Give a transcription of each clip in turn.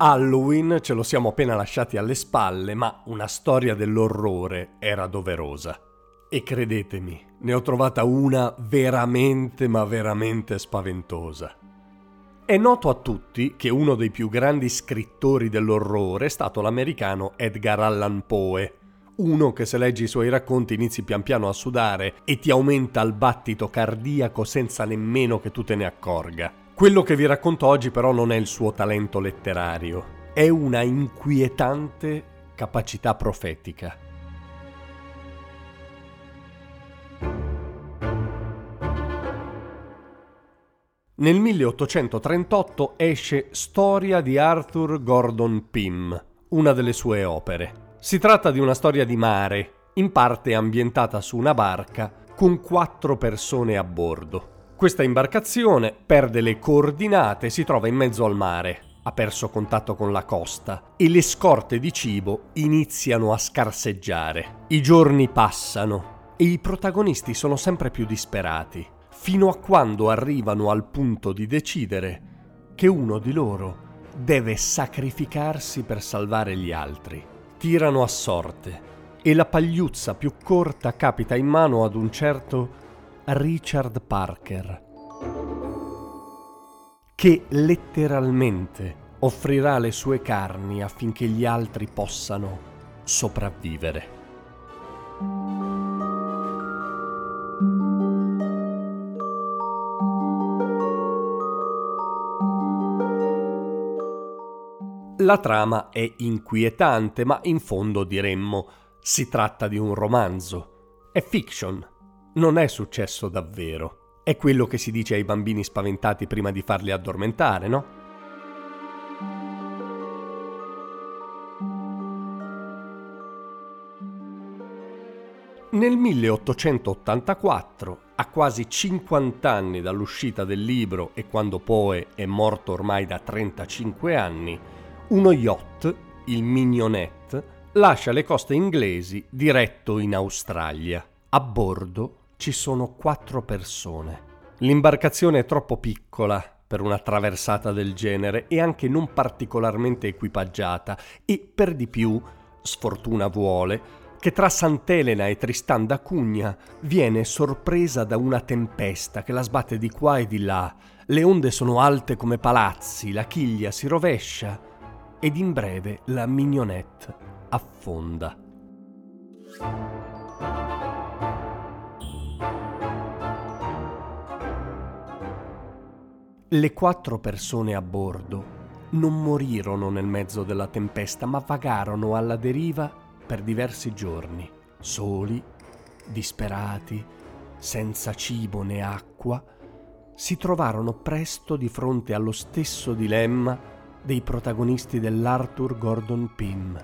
Halloween ce lo siamo appena lasciati alle spalle, ma una storia dell'orrore era doverosa. E credetemi, ne ho trovata una veramente ma veramente spaventosa. È noto a tutti che uno dei più grandi scrittori dell'orrore è stato l'americano Edgar Allan Poe, uno che se leggi i suoi racconti inizi pian piano a sudare e ti aumenta il battito cardiaco senza nemmeno che tu te ne accorga. Quello che vi racconto oggi però non è il suo talento letterario, è una inquietante capacità profetica. Nel 1838 esce Storia di Arthur Gordon Pym, una delle sue opere. Si tratta di una storia di mare, in parte ambientata su una barca con quattro persone a bordo. Questa imbarcazione perde le coordinate e si trova in mezzo al mare, ha perso contatto con la costa e le scorte di cibo iniziano a scarseggiare. I giorni passano e i protagonisti sono sempre più disperati, fino a quando arrivano al punto di decidere che uno di loro deve sacrificarsi per salvare gli altri. Tirano a sorte e la pagliuzza più corta capita in mano ad un certo Richard Parker, che letteralmente offrirà le sue carni affinché gli altri possano sopravvivere. La trama è inquietante, ma in fondo diremmo si tratta di un romanzo. È fiction, non è successo davvero. È quello che si dice ai bambini spaventati prima di farli addormentare, no? Nel 1884, a quasi 50 anni dall'uscita del libro e quando Poe è morto ormai da 35 anni, uno yacht, il Mignonette, lascia le coste inglesi diretto in Australia. A bordo ci sono quattro persone. L'imbarcazione è troppo piccola per una traversata del genere e anche non particolarmente equipaggiata e per di più, sfortuna vuole, che tra Sant'Elena e Tristan da Cugna viene sorpresa da una tempesta che la sbatte di qua e di là. Le onde sono alte come palazzi, la chiglia si rovescia ed in breve la mignonette affonda. Le quattro persone a bordo non morirono nel mezzo della tempesta, ma vagarono alla deriva per diversi giorni, soli, disperati, senza cibo né acqua, si trovarono presto di fronte allo stesso dilemma dei protagonisti dell'Arthur Gordon Pym,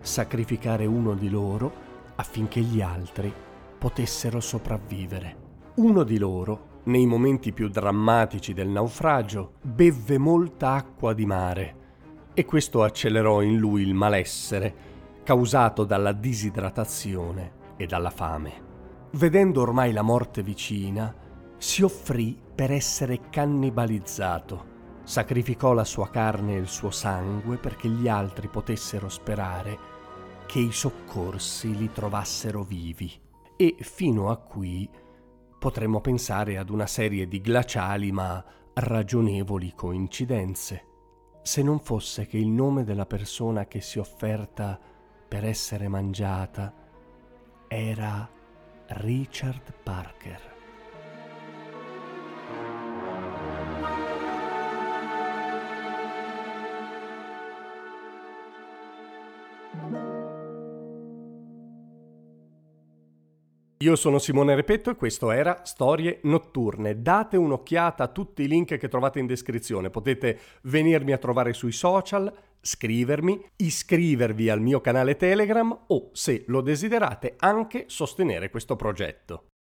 sacrificare uno di loro affinché gli altri potessero sopravvivere. Uno di loro nei momenti più drammatici del naufragio, bevve molta acqua di mare e questo accelerò in lui il malessere causato dalla disidratazione e dalla fame. Vedendo ormai la morte vicina, si offrì per essere cannibalizzato. Sacrificò la sua carne e il suo sangue perché gli altri potessero sperare che i soccorsi li trovassero vivi. E fino a qui potremmo pensare ad una serie di glaciali ma ragionevoli coincidenze, se non fosse che il nome della persona che si offerta per essere mangiata era Richard Parker. Io sono Simone Repetto e questo era Storie Notturne. Date un'occhiata a tutti i link che trovate in descrizione. Potete venirmi a trovare sui social, scrivermi, iscrivervi al mio canale Telegram o, se lo desiderate, anche sostenere questo progetto.